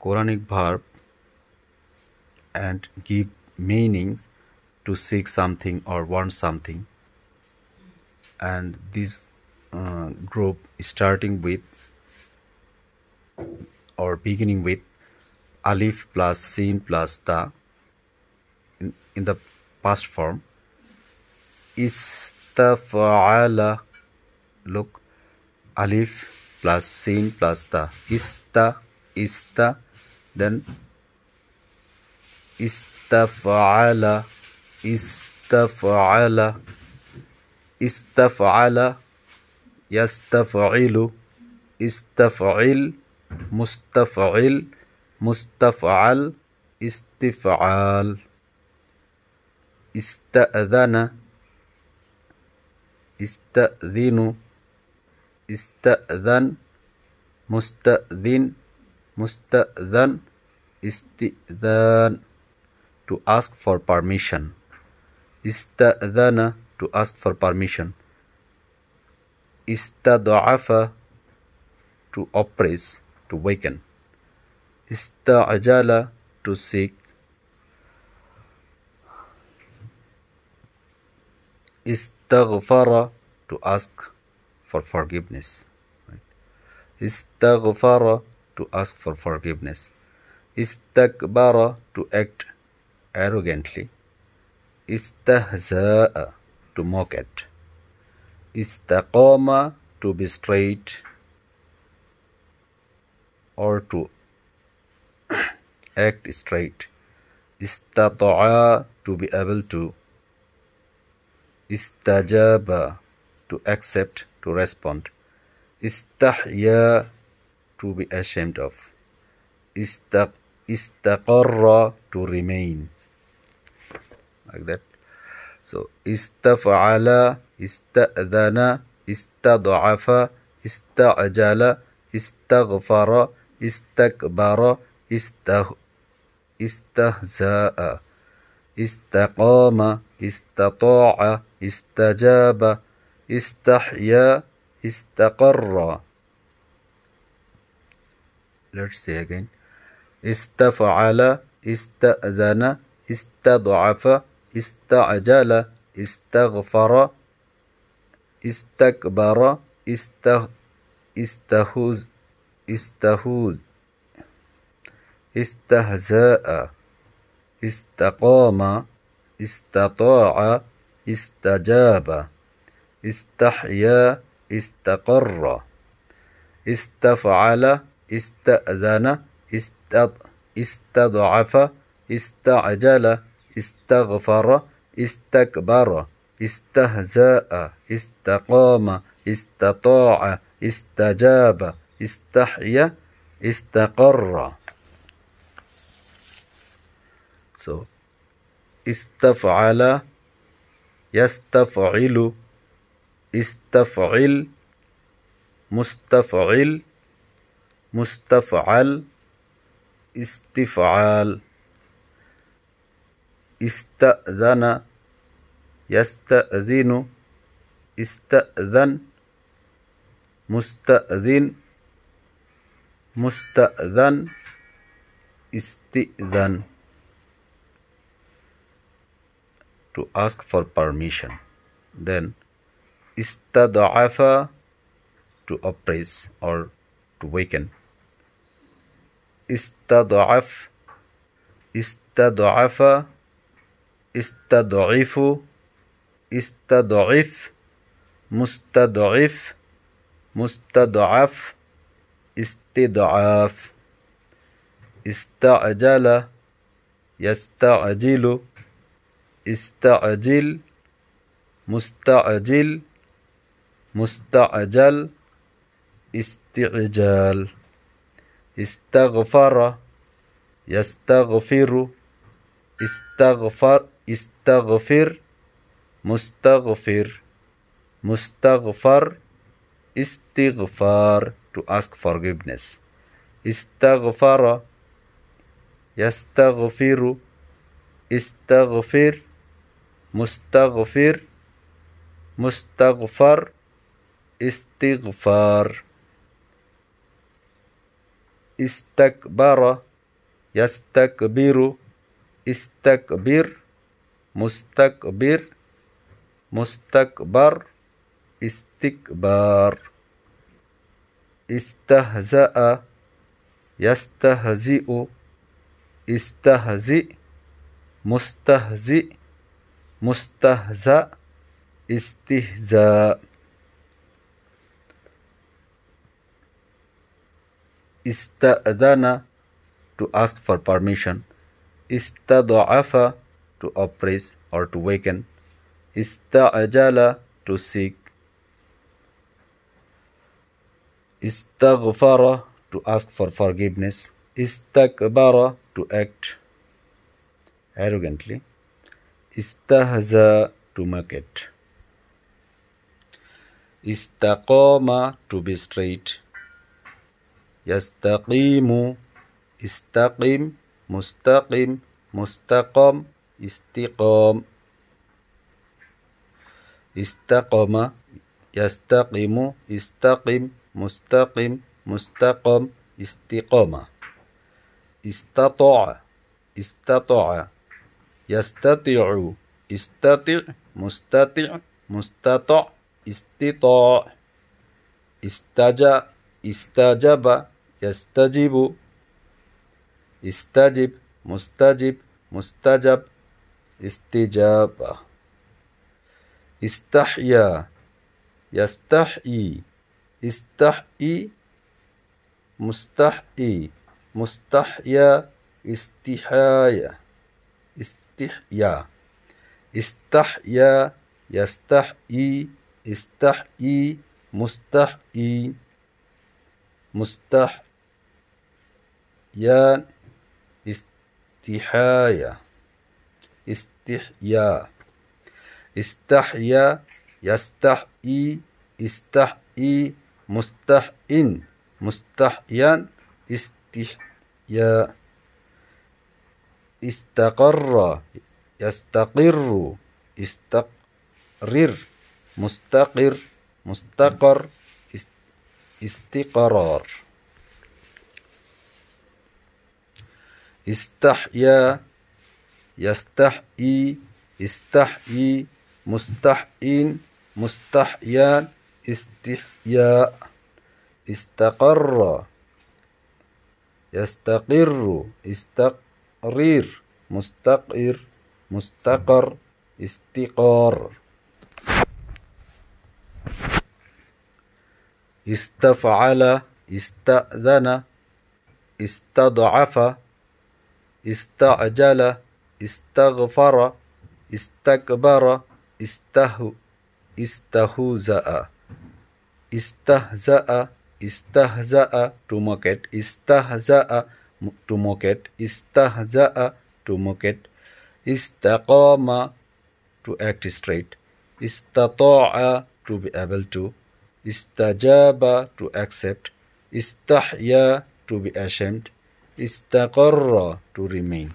Quranic verb and give meanings to seek something or want something. And this uh, group starting with or beginning with alif plus sin plus ta in, in the past form istafa'ala look alif plus sin plus ta ista ista then istafa'ala istafa'ala istaf'ala يستفعل استفعل مستفعل مستفعل استفعال. استأذن استأذن استأذن مستأذن مستأذن istidhan to ask for permission. istadhana to ask for permission. istad'afa to oppress to weaken istajala to seek. istaghfara to ask for forgiveness. Right? istaghfara to ask for forgiveness istakbara to act arrogantly. Istahza'a to mock at. Istaqama to be straight. Or to act straight. Istata'a to be able to. Istajaba to accept to respond. Istahya to be ashamed of. Istaqama istaqarra to remain like that. So istaf'ala استأذن استضعف استعجل استغفر استكبر استه استهزاء استقام استطاع استجاب استحيا استقر. Let's say again. استفعل استأذن استضعف استعجل استغفر استكبر استه استهوز استهوز استهزاء استقام استطاع استجاب استحيا استقر استفعل استأذن استضعف استعجل استغفر استكبر استهزاء استقام استطاع استجاب استحيا استقر. So استفعل يستفعل استفعل مستفعل مستفعل. استفعال استأذن يستأذن استأذن مستأذن مستأذن استئذن to ask for permission then istad'afa to oppress or to waken istad'af istad'afa istad'ifu استضعف مستضعف مستضعف استضعاف. استعجل يستعجل استعجل مستعجل مستعجل استعجال استغفر يستغفر استغفر استغفر مستغفر مستغفر استغفار to ask forgiveness. استغفر يستغفر استغفر مستغفر مستغفر استغفار. استكبر يستكبر استكبر مستكبر مستكبر استكبار. استهزأ يستهزئ استهزئ مستهزئ مستهزأ استهزاء. istadana to ask for permission, istada'afa to oppress or to waken, ista'ajala to seek, istaghfara to ask for forgiveness, istakbara to act arrogantly, istahza to make it, istaqama to be straight, يستقيم استقم مستقم مستقم استقام. استقم يستقم استقم مستقم مستقم استقامة استطاع استطاع يستطيع استطع مستطع مستطع استطاع. استجاب استجاب يستجيب. استجب مستجب مستجب. استجابة استحيا يستحيي. استحيي مستحيي. مستحيا. استحايا استحيا. استحيا يستحيي. استحيي مستحيي. مستحيا استحايا استحيا استحيا يستحيي استحيي مستحئن مستحيا استحيا استقر يستقر استقرر مستقر مستقر استقرار. استحيا يستحيي استحيي مستحين مستحيان استحياء استقر يستقر استقرير مستقر مستقر استقار. استفعل استأذن استضعف استعجل استغفر استكبر استه استهزأ استهزأ استهزأ to mock استهزأ to mock استهزأ to mock it استقام to act straight. استطاع to be able to. استجاب to accept. استحيا to be ashamed. Istaqarra to remain.